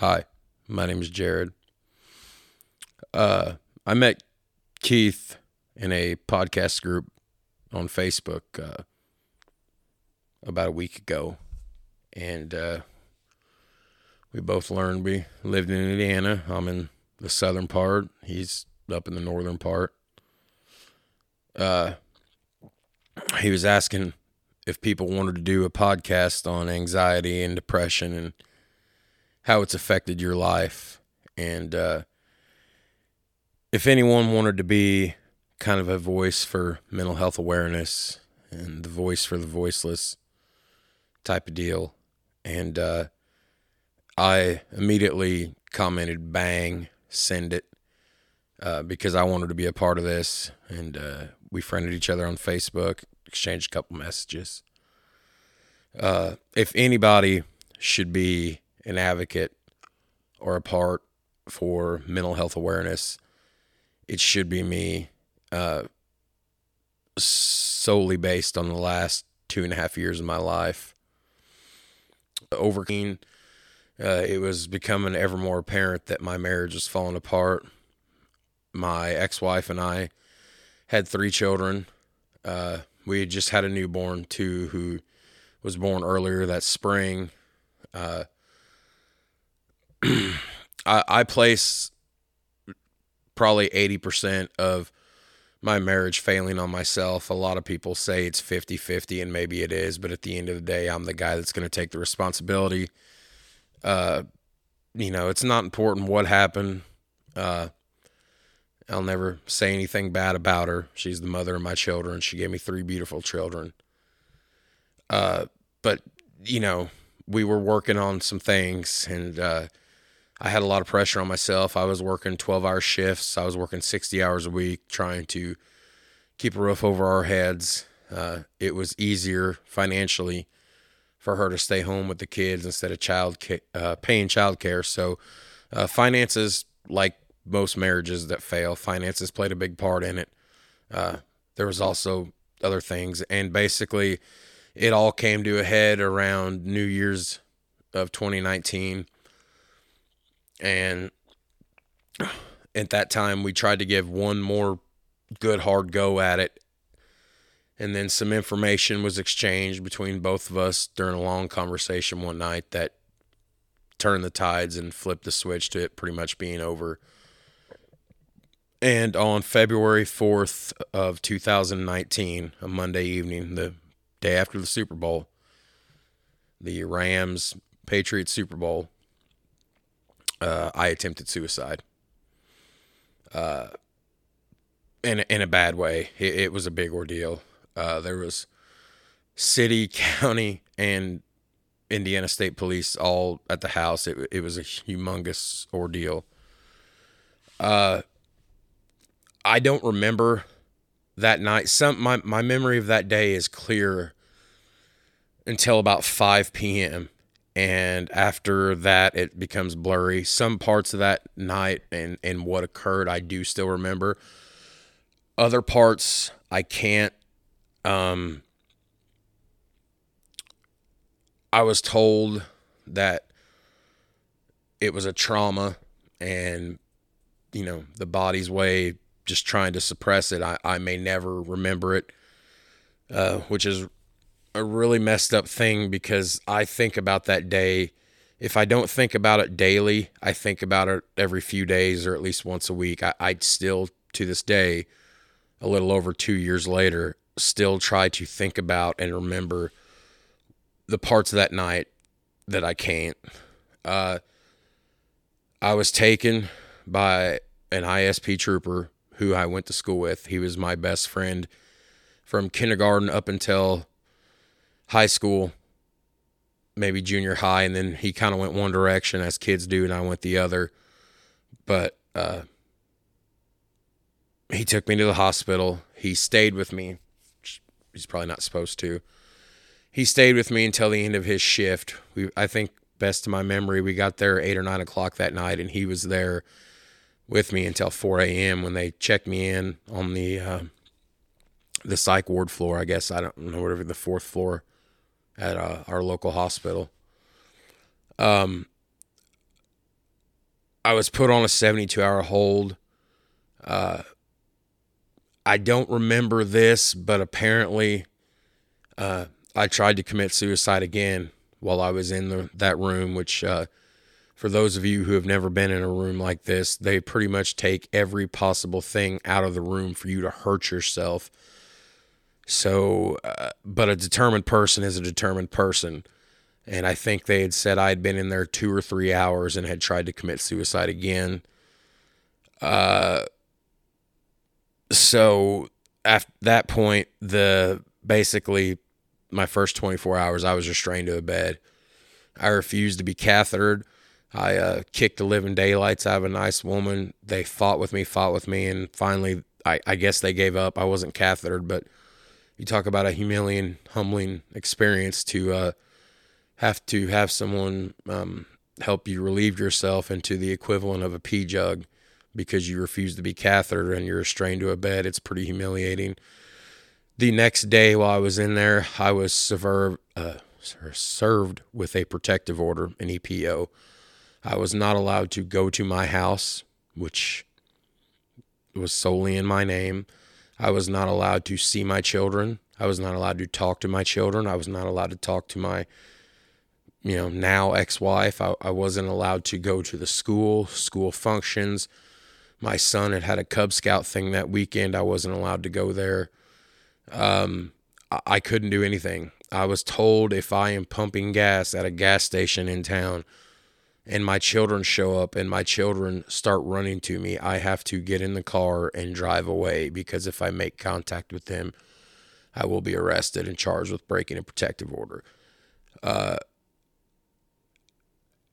Hi, my name is Jared. Uh, I met Keith in a podcast group on Facebook uh, about a week ago, and uh, we both learned we lived in Indiana. I'm in the southern part. He's up in the northern part. Uh, he was asking if people wanted to do a podcast on anxiety and depression and how it's affected your life. And uh, if anyone wanted to be kind of a voice for mental health awareness and the voice for the voiceless type of deal. And uh, I immediately commented, bang, send it, uh, because I wanted to be a part of this. And uh, we friended each other on Facebook, exchanged a couple messages. Uh, if anybody should be an advocate or a part for mental health awareness, it should be me, uh, solely based on the last two and a half years of my life. Overkeen, uh, it was becoming ever more apparent that my marriage was falling apart. My ex wife and I had three children. Uh, we had just had a newborn, too, who was born earlier that spring. Uh, I, I place probably 80% of my marriage failing on myself. A lot of people say it's 50 50, and maybe it is, but at the end of the day, I'm the guy that's going to take the responsibility. Uh, you know, it's not important what happened. Uh, I'll never say anything bad about her. She's the mother of my children. She gave me three beautiful children. Uh, but you know, we were working on some things, and uh, I had a lot of pressure on myself. I was working 12 hour shifts. I was working 60 hours a week trying to keep a roof over our heads. Uh, it was easier financially for her to stay home with the kids instead of child ca- uh, paying child care. So, uh, finances, like most marriages that fail, finances played a big part in it. Uh, there was also other things, and basically, it all came to a head around New Year's of 2019 and at that time, we tried to give one more good hard go at it. And then some information was exchanged between both of us during a long conversation one night that turned the tides and flipped the switch to it pretty much being over. And on February 4th of 2019, a Monday evening, the day after the Super Bowl, the Rams Patriots Super Bowl, uh, I attempted suicide. Uh, in in a bad way. It, it was a big ordeal. Uh, there was city, county, and Indiana State Police all at the house. It it was a humongous ordeal. Uh, I don't remember that night. Some my my memory of that day is clear until about 5 p.m and after that it becomes blurry. Some parts of that night and and what occurred i do still remember. Other parts i can't um i was told that it was a trauma and you know the body's way just trying to suppress it. I, I may never remember it uh, which is a really messed up thing because I think about that day. If I don't think about it daily, I think about it every few days or at least once a week. I, I still, to this day, a little over two years later, still try to think about and remember the parts of that night that I can't. Uh, I was taken by an ISP trooper who I went to school with. He was my best friend from kindergarten up until high school, maybe junior high, and then he kind of went one direction as kids do, and I went the other. But uh, he took me to the hospital. He stayed with me. He's probably not supposed to. He stayed with me until the end of his shift. We, I think, best to my memory, we got there eight or nine o'clock that night, and he was there with me until 4 a.m. when they checked me in on the uh, the psych ward floor. I guess I don't know whatever the fourth floor at uh, our local hospital. Um, I was put on a 72 hour hold. Uh, I don't remember this, but apparently uh, I tried to commit suicide again while I was in the, that room, which, uh, for those of you who have never been in a room like this, they pretty much take every possible thing out of the room for you to hurt yourself. So, uh, but a determined person is a determined person. And I think they had said I had been in there two or three hours and had tried to commit suicide again. Uh, so at that point, the basically my first 24 hours, I was restrained to a bed. I refused to be cathetered. I uh, kicked the living daylights out of a nice woman. They fought with me, fought with me, and finally, I, I guess they gave up. I wasn't cathetered, but you talk about a humiliating, humbling experience to uh, have to have someone um, help you relieve yourself into the equivalent of a pee jug because you refuse to be cathetered and you're restrained to a bed. It's pretty humiliating. The next day, while I was in there, I was served, uh, served with a protective order, an EPO. I was not allowed to go to my house, which was solely in my name. I was not allowed to see my children. I was not allowed to talk to my children. I was not allowed to talk to my, you know, now ex wife. I, I wasn't allowed to go to the school, school functions. My son had had a Cub Scout thing that weekend. I wasn't allowed to go there. Um, I, I couldn't do anything. I was told if I am pumping gas at a gas station in town, and my children show up and my children start running to me, I have to get in the car and drive away because if I make contact with them, I will be arrested and charged with breaking a protective order. Uh,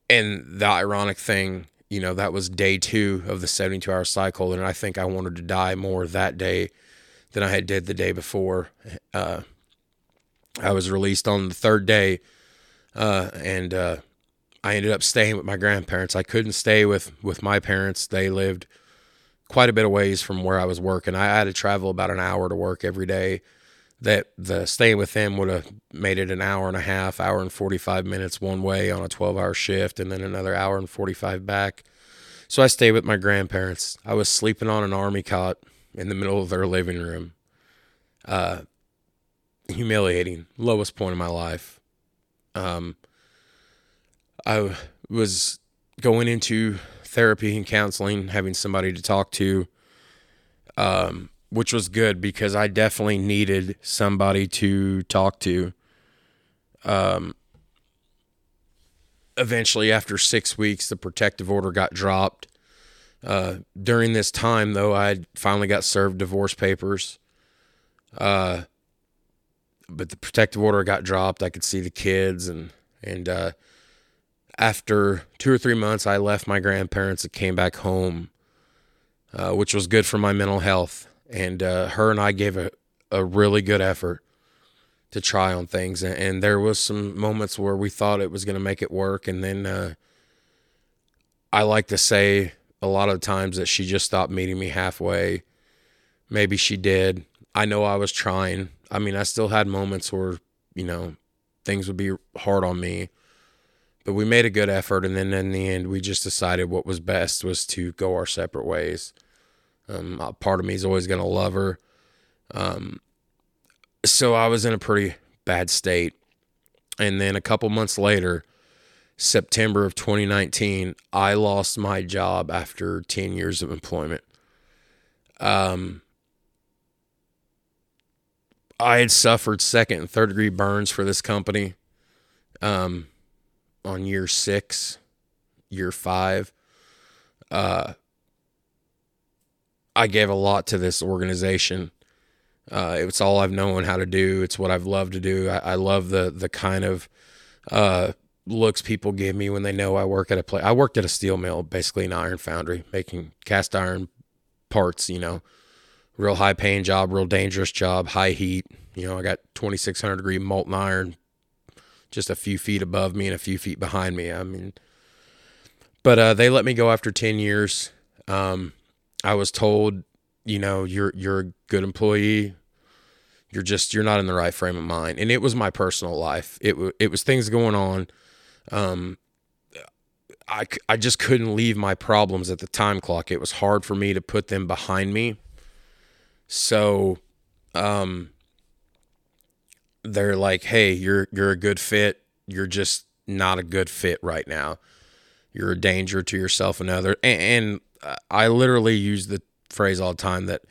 and the ironic thing, you know, that was day two of the 72 hour cycle. And I think I wanted to die more that day than I had did the day before. Uh, I was released on the third day. Uh, and, uh, I ended up staying with my grandparents. I couldn't stay with with my parents. They lived quite a bit of ways from where I was working. I had to travel about an hour to work every day. That the staying with them would have made it an hour and a half, hour and 45 minutes one way on a 12 hour shift, and then another hour and 45 back. So I stayed with my grandparents. I was sleeping on an army cot in the middle of their living room. Uh, humiliating, lowest point of my life. Um, I was going into therapy and counseling, having somebody to talk to, um, which was good because I definitely needed somebody to talk to. Um, eventually, after six weeks, the protective order got dropped. Uh, during this time, though, I finally got served divorce papers. Uh, but the protective order got dropped. I could see the kids and and uh, after two or three months, I left my grandparents and came back home, uh, which was good for my mental health. And uh, her and I gave a, a really good effort to try on things. And, and there was some moments where we thought it was going to make it work. And then uh, I like to say a lot of times that she just stopped meeting me halfway. Maybe she did. I know I was trying. I mean, I still had moments where, you know, things would be hard on me but we made a good effort and then in the end we just decided what was best was to go our separate ways. Um, part of me is always going to love her. Um, so i was in a pretty bad state. And then a couple months later september of 2019 i lost my job after 10 years of employment. Um, i had suffered second and third degree burns for this company. Um, on year six, year five. Uh, I gave a lot to this organization. Uh, it's all I've known how to do. It's what I've loved to do. I, I love the the kind of uh, looks people give me when they know I work at a place. I worked at a steel mill, basically an iron foundry, making cast iron parts. You know, real high paying job, real dangerous job, high heat. You know, I got 2600 degree molten iron just a few feet above me and a few feet behind me. I mean, but uh, they let me go after 10 years. Um, I was told, you know, you're you're a good employee. You're just you're not in the right frame of mind, and it was my personal life. It it was things going on. Um, I, I just couldn't leave my problems at the time clock. It was hard for me to put them behind me. So, um, they're like, "Hey, you're you're a good fit. You're just not a good fit right now. You're a danger to yourself and other." And, and I literally use the phrase all the time that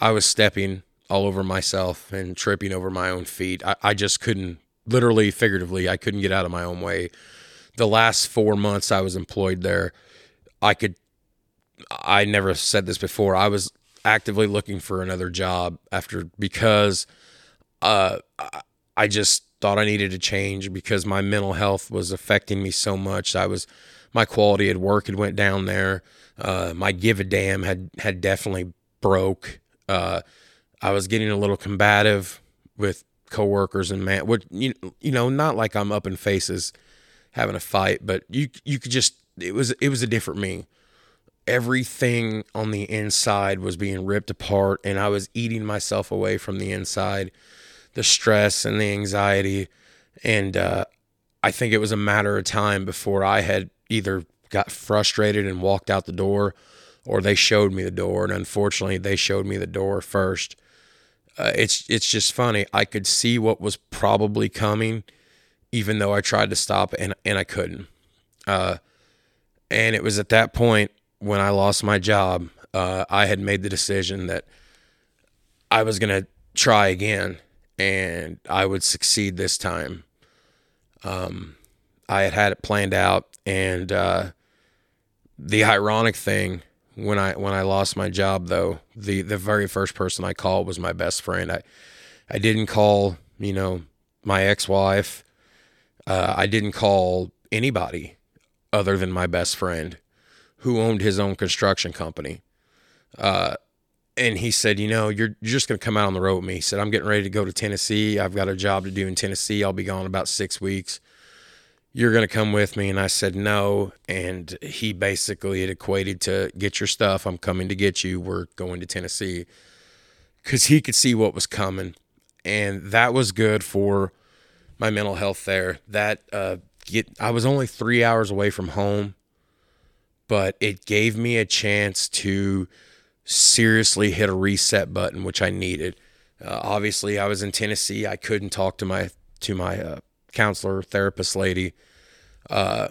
I was stepping all over myself and tripping over my own feet. I, I just couldn't, literally, figuratively, I couldn't get out of my own way. The last four months I was employed there, I could, I never said this before. I was actively looking for another job after because uh, I just thought I needed to change because my mental health was affecting me so much. I was, my quality at work had went down there. Uh, my give a damn had had definitely broke. Uh, I was getting a little combative with coworkers and man, what you you know, not like I'm up in faces having a fight, but you you could just it was it was a different me. Everything on the inside was being ripped apart, and I was eating myself away from the inside. The stress and the anxiety, and uh, I think it was a matter of time before I had either got frustrated and walked out the door, or they showed me the door. And unfortunately, they showed me the door first. Uh, it's it's just funny. I could see what was probably coming, even though I tried to stop and and I couldn't. Uh, and it was at that point when I lost my job, uh, I had made the decision that I was gonna try again and I would succeed this time. Um, I had had it planned out, and uh, the ironic thing when I when I lost my job though, the the very first person I called was my best friend. I I didn't call, you know, my ex-wife. Uh, I didn't call anybody other than my best friend who owned his own construction company. Uh, and he said, you know, you're, you're just going to come out on the road with me. He said, I'm getting ready to go to Tennessee. I've got a job to do in Tennessee. I'll be gone about six weeks you're going to come with me. And I said, no. And he basically it equated to get your stuff. I'm coming to get you. We're going to Tennessee because he could see what was coming. And that was good for my mental health there. That, uh, get, I was only three hours away from home, but it gave me a chance to seriously hit a reset button, which I needed. Uh, obviously, I was in Tennessee. I couldn't talk to my to my uh, counselor, therapist lady. Uh,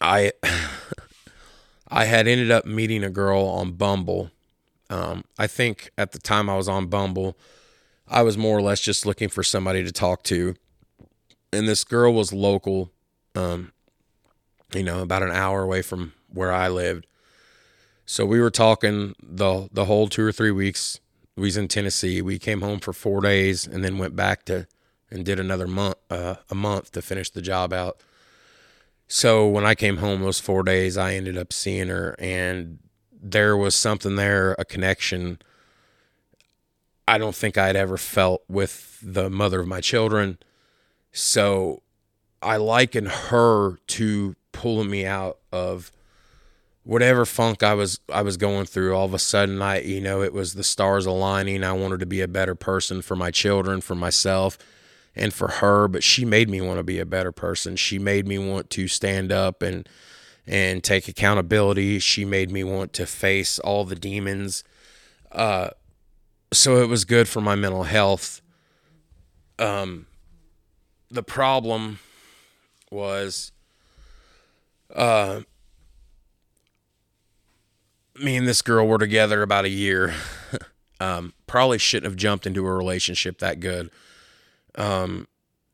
I I had ended up meeting a girl on Bumble. Um, I think at the time I was on Bumble, I was more or less just looking for somebody to talk to, and this girl was local, um, you know, about an hour away from where I lived. So we were talking the the whole two or three weeks. We was in Tennessee. We came home for four days and then went back to and did another month uh, a month to finish the job out. So when I came home those four days, I ended up seeing her, and there was something there, a connection. I don't think I'd ever felt with the mother of my children. So I liken her to pulling me out of whatever funk I was I was going through. All of a sudden I you know, it was the stars aligning. I wanted to be a better person for my children, for myself and for her, but she made me want to be a better person. She made me want to stand up and and take accountability. She made me want to face all the demons. Uh, so it was good for my mental health. Um, the problem was, uh, me and this girl were together about a year. um, probably shouldn't have jumped into a relationship that good um,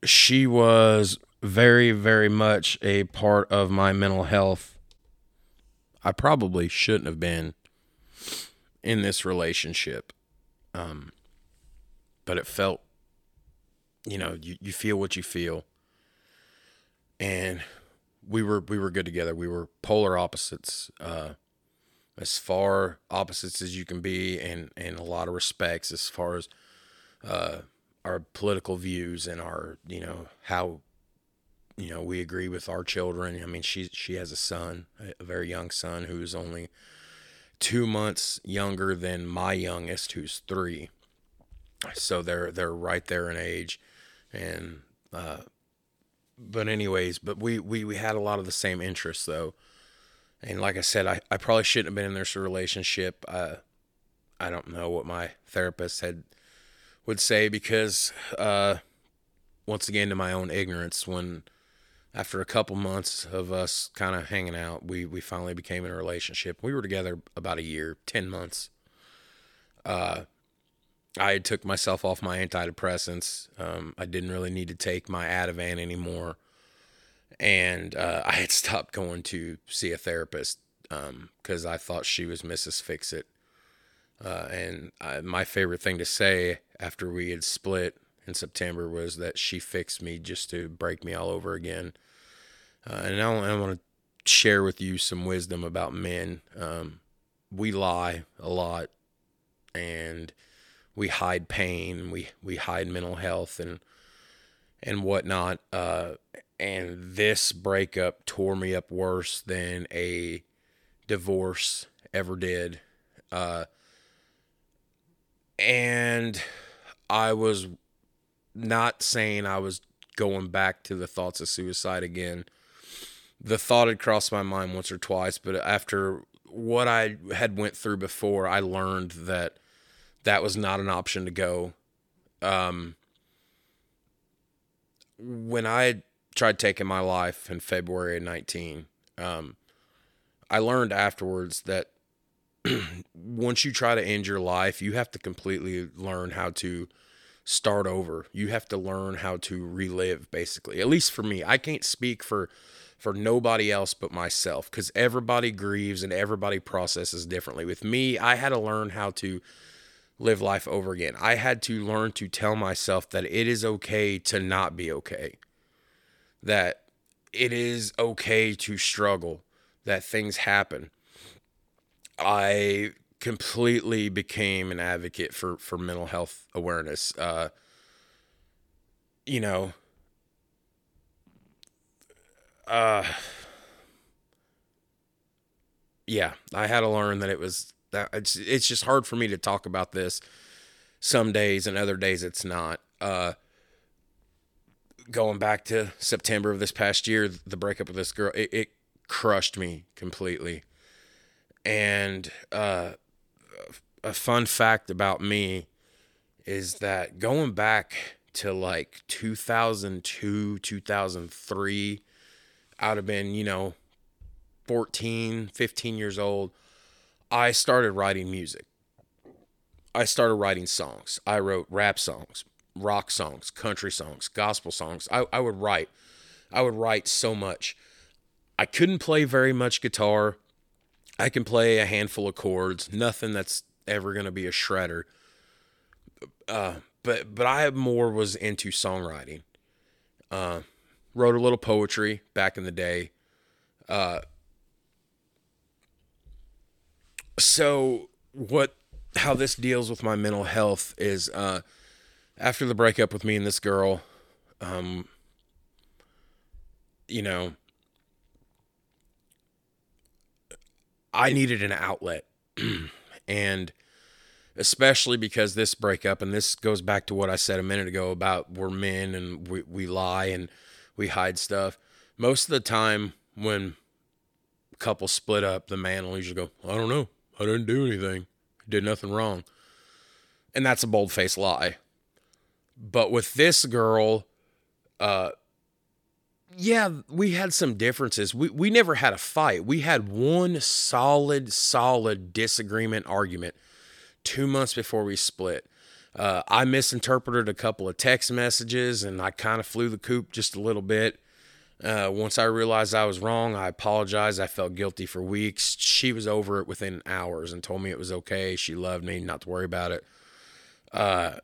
she was very, very much a part of my mental health. I probably shouldn't have been in this relationship. Um, but it felt, you know, you, you feel what you feel. And we were we were good together. We were polar opposites, uh, as far opposites as you can be, and in a lot of respects, as far as uh, our political views and our you know how you know we agree with our children. I mean, she she has a son, a very young son who's only two months younger than my youngest, who's three. So they're they're right there in age, and uh, but anyways, but we, we we had a lot of the same interests though, and like I said, I, I probably shouldn't have been in this relationship. Uh, I don't know what my therapist had would say because uh, once again to my own ignorance when after a couple months of us kind of hanging out we we finally became in a relationship. We were together about a year 10 months. Uh, i took myself off my antidepressants. Um, i didn't really need to take my ativan anymore and uh, i had stopped going to see a therapist because um, i thought she was mrs fix it uh, and I, my favorite thing to say after we had split in September was that she fixed me just to break me all over again. Uh, and I, I want to share with you some wisdom about men. Um, we lie a lot, and we hide pain, we we hide mental health and and whatnot. Uh, and this breakup tore me up worse than a divorce ever did. Uh, and I was not saying I was going back to the thoughts of suicide again. The thought had crossed my mind once or twice, but after what I had went through before, I learned that that was not an option to go. Um, when I tried taking my life in February of 19, um, I learned afterwards that once you try to end your life, you have to completely learn how to start over. You have to learn how to relive basically. At least for me, I can't speak for for nobody else but myself cuz everybody grieves and everybody processes differently. With me, I had to learn how to live life over again. I had to learn to tell myself that it is okay to not be okay. That it is okay to struggle, that things happen I completely became an advocate for for mental health awareness. Uh, you know, uh, yeah, I had to learn that it was that it's it's just hard for me to talk about this some days and other days it's not. Uh, going back to September of this past year, the breakup with this girl, it, it crushed me completely. And uh, a fun fact about me is that going back to like 2002, 2003, I'd have been, you know, 14, 15 years old. I started writing music. I started writing songs. I wrote rap songs, rock songs, country songs, gospel songs. I, I would write. I would write so much. I couldn't play very much guitar. I can play a handful of chords, nothing that's ever going to be a shredder. Uh, but but I more was into songwriting. Uh, wrote a little poetry back in the day. Uh, so what? How this deals with my mental health is uh, after the breakup with me and this girl. Um, you know, I needed an outlet. and especially because this breakup, and this goes back to what I said a minute ago about we're men and we, we lie and we hide stuff. Most of the time, when couples split up, the man will usually go, I don't know. I didn't do anything. Did nothing wrong. And that's a bold faced lie. But with this girl, uh, yeah, we had some differences. We we never had a fight. We had one solid, solid disagreement argument two months before we split. Uh, I misinterpreted a couple of text messages and I kind of flew the coop just a little bit. Uh, once I realized I was wrong, I apologized. I felt guilty for weeks. She was over it within hours and told me it was okay. She loved me, not to worry about it. Uh,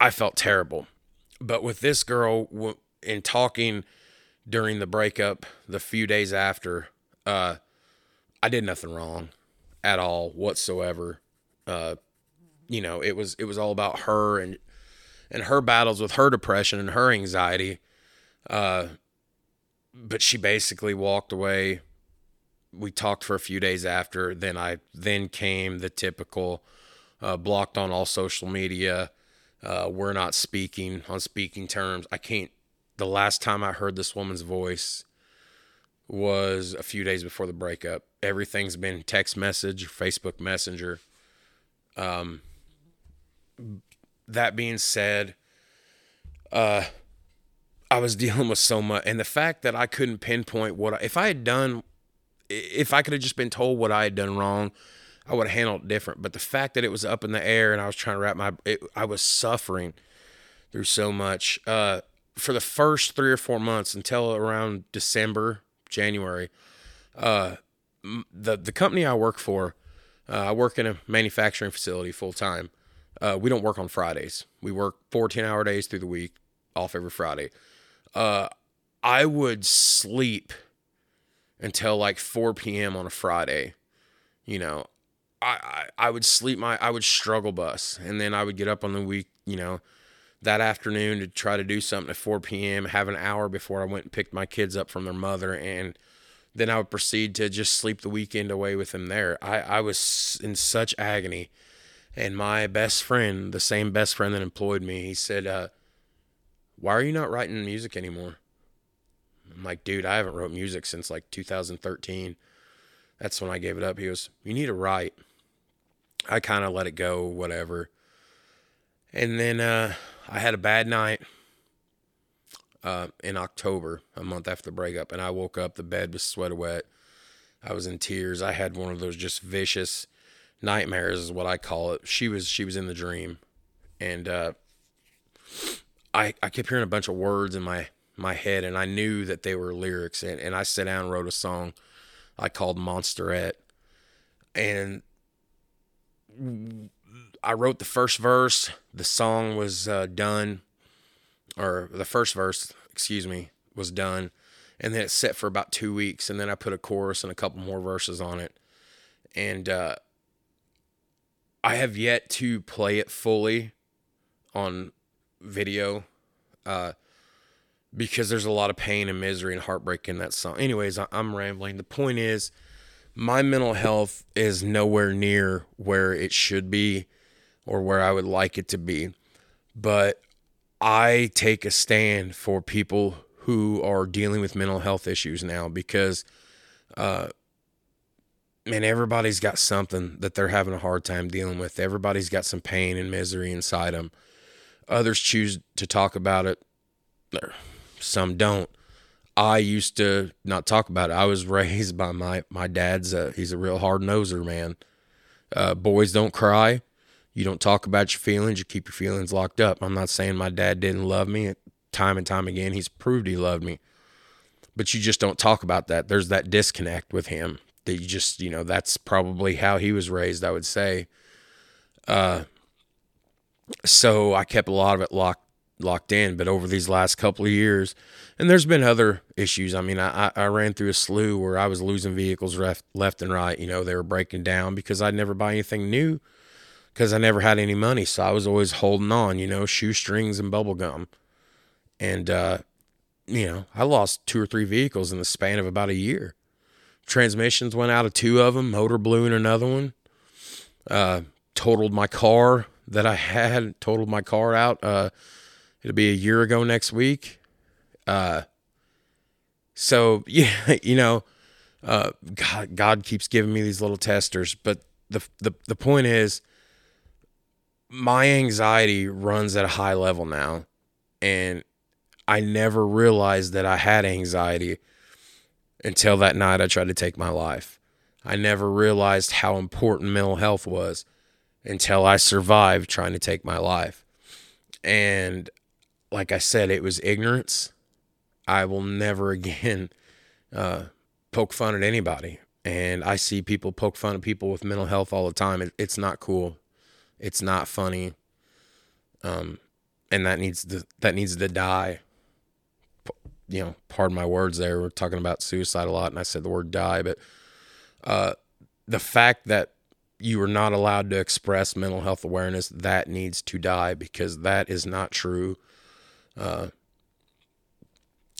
I felt terrible. But with this girl, in talking during the breakup, the few days after, uh, I did nothing wrong at all whatsoever. Uh, you know, it was it was all about her and and her battles with her depression and her anxiety. Uh, but she basically walked away. We talked for a few days after. Then I then came the typical uh, blocked on all social media. Uh, we're not speaking on speaking terms. I can't the last time I heard this woman's voice was a few days before the breakup. Everything's been text message, Facebook Messenger. Um, that being said, uh, I was dealing with so much, and the fact that I couldn't pinpoint what I, if I had done, if I could have just been told what I had done wrong, I would have handled it different. But the fact that it was up in the air and I was trying to wrap my, it, I was suffering through so much. Uh, for the first three or four months until around December, January, uh, the the company I work for, uh, I work in a manufacturing facility full time. Uh, we don't work on Fridays. We work 14 hour days through the week, off every Friday. Uh, I would sleep until like 4 p.m. on a Friday. You know, I, I, I would sleep my, I would struggle bus. And then I would get up on the week, you know, that afternoon to try to do something at 4 p.m., have an hour before I went and picked my kids up from their mother. And then I would proceed to just sleep the weekend away with them there. I, I was in such agony. And my best friend, the same best friend that employed me, he said, uh, Why are you not writing music anymore? I'm like, dude, I haven't wrote music since like 2013. That's when I gave it up. He goes, You need to write. I kind of let it go, whatever. And then uh, I had a bad night uh, in October, a month after the breakup, and I woke up. The bed was sweat wet. I was in tears. I had one of those just vicious nightmares, is what I call it. She was she was in the dream, and uh, I I kept hearing a bunch of words in my my head, and I knew that they were lyrics. And, and I sat down and wrote a song I called Monsterette, and I wrote the first verse. The song was uh, done, or the first verse, excuse me, was done, and then it set for about two weeks, and then I put a chorus and a couple more verses on it, and uh, I have yet to play it fully on video, uh, because there's a lot of pain and misery and heartbreak in that song. Anyways, I'm rambling. The point is, my mental health is nowhere near where it should be or where I would like it to be. But I take a stand for people who are dealing with mental health issues now because, uh, man, everybody's got something that they're having a hard time dealing with. Everybody's got some pain and misery inside them. Others choose to talk about it, some don't. I used to not talk about it. I was raised by my my dad's. Uh, he's a real hard noser, man. Uh, boys don't cry. You don't talk about your feelings. You keep your feelings locked up. I'm not saying my dad didn't love me. Time and time again, he's proved he loved me. But you just don't talk about that. There's that disconnect with him that you just, you know, that's probably how he was raised, I would say. Uh, so I kept a lot of it locked locked in. But over these last couple of years, and there's been other issues. I mean, I, I ran through a slew where I was losing vehicles left, left and right. You know, they were breaking down because I'd never buy anything new because I never had any money. So I was always holding on, you know, shoestrings and bubble gum. And, uh, you know, I lost two or three vehicles in the span of about a year. Transmissions went out of two of them, motor blew in another one. Uh, totaled my car that I had, totaled my car out. Uh, it'll be a year ago next week. Uh, so yeah, you know, uh, God, God keeps giving me these little testers, but the the the point is, my anxiety runs at a high level now. And I never realized that I had anxiety until that night I tried to take my life. I never realized how important mental health was until I survived trying to take my life. And like I said, it was ignorance. I will never again uh, poke fun at anybody. And I see people poke fun at people with mental health all the time. It, it's not cool. It's not funny. Um, and that needs to that needs to die. You know, pardon my words. There, we're talking about suicide a lot, and I said the word die, but uh, the fact that you are not allowed to express mental health awareness that needs to die because that is not true. Uh,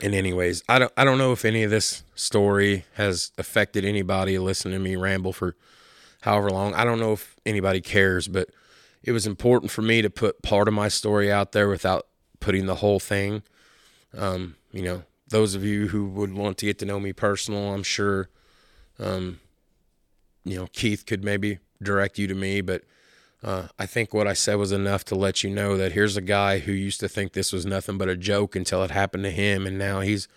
and anyways, I don't I don't know if any of this story has affected anybody listening to me ramble for however long. I don't know if anybody cares, but it was important for me to put part of my story out there without putting the whole thing. Um, you know, those of you who would want to get to know me personal, I'm sure, um, you know, Keith could maybe direct you to me, but uh, I think what I said was enough to let you know that here's a guy who used to think this was nothing but a joke until it happened to him, and now he's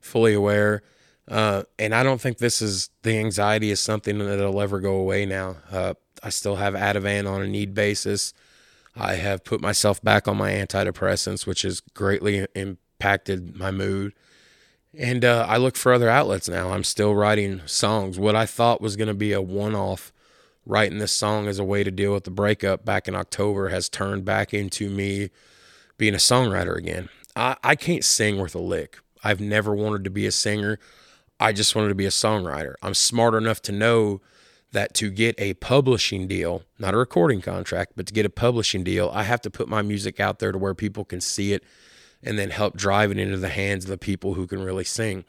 fully aware. Uh, and I don't think this is the anxiety is something that'll ever go away now. Uh, I still have Ativan on a need basis. I have put myself back on my antidepressants, which has greatly impacted my mood. And uh, I look for other outlets now. I'm still writing songs. What I thought was going to be a one off writing this song as a way to deal with the breakup back in October has turned back into me being a songwriter again. I, I can't sing worth a lick. I've never wanted to be a singer. I just wanted to be a songwriter. I'm smart enough to know that to get a publishing deal, not a recording contract, but to get a publishing deal, I have to put my music out there to where people can see it and then help drive it into the hands of the people who can really sing.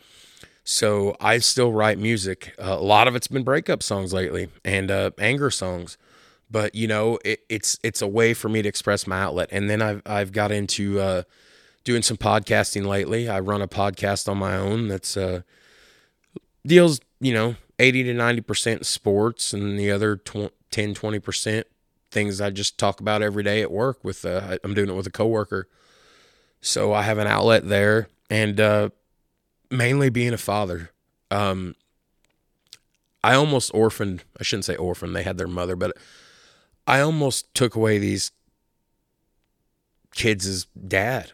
So I still write music. Uh, a lot of it's been breakup songs lately and uh, anger songs, but you know it, it's it's a way for me to express my outlet. And then I've I've got into uh, doing some podcasting lately. I run a podcast on my own that's uh, deals you know eighty to ninety percent sports and the other 10 20 percent things I just talk about every day at work. With uh, I'm doing it with a coworker, so I have an outlet there and uh, mainly being a father. Um, I almost orphaned, I shouldn't say orphaned, they had their mother, but I almost took away these kids' dad.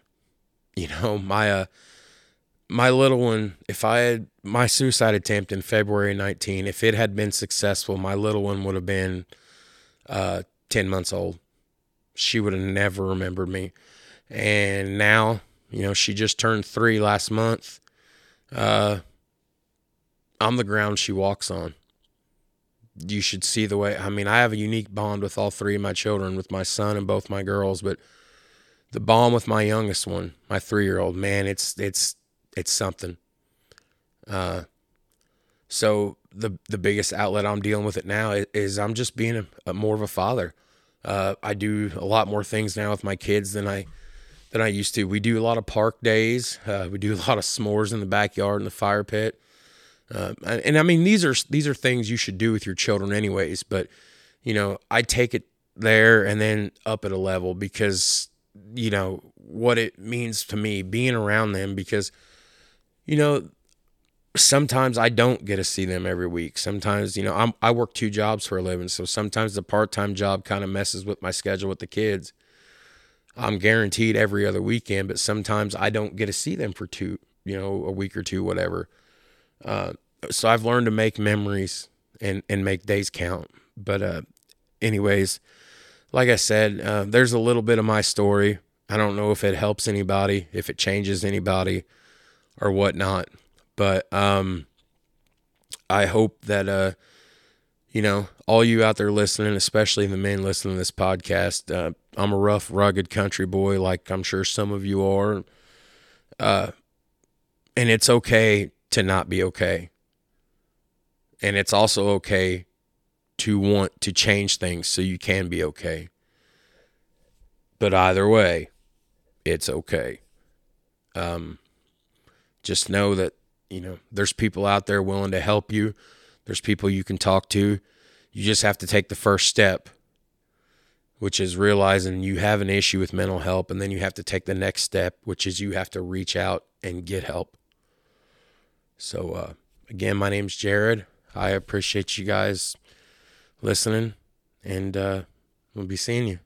You know, my uh my little one, if I had my suicide attempt in February 19, if it had been successful, my little one would have been uh 10 months old. She would have never remembered me. And now, you know, she just turned 3 last month uh, I'm the ground she walks on. You should see the way. I mean, I have a unique bond with all three of my children, with my son and both my girls, but the bond with my youngest one, my three year old, man, it's it's it's something. Uh, so the the biggest outlet I'm dealing with it now is, is I'm just being a, a, more of a father. Uh, I do a lot more things now with my kids than I than I used to. We do a lot of park days. Uh, we do a lot of s'mores in the backyard in the fire pit. Uh, and, I mean these are these are things you should do with your children anyways. But you know I take it there and then up at a level because you know what it means to me being around them because you know sometimes I don't get to see them every week. Sometimes, you know, I'm, I work two jobs for a living. So sometimes the part time job kind of messes with my schedule with the kids. I'm guaranteed every other weekend, but sometimes I don't get to see them for two, you know, a week or two, whatever. Uh, so I've learned to make memories and and make days count. But uh, anyways, like I said, uh, there's a little bit of my story. I don't know if it helps anybody, if it changes anybody, or whatnot. But um, I hope that uh, you know, all you out there listening, especially the men listening to this podcast, uh, I'm a rough, rugged country boy, like I'm sure some of you are. Uh, and it's okay to not be okay. And it's also okay to want to change things so you can be okay. But either way, it's okay. Um, just know that, you know, there's people out there willing to help you there's people you can talk to. You just have to take the first step, which is realizing you have an issue with mental health. And then you have to take the next step, which is you have to reach out and get help. So, uh, again, my name's Jared. I appreciate you guys listening, and uh, we'll be seeing you.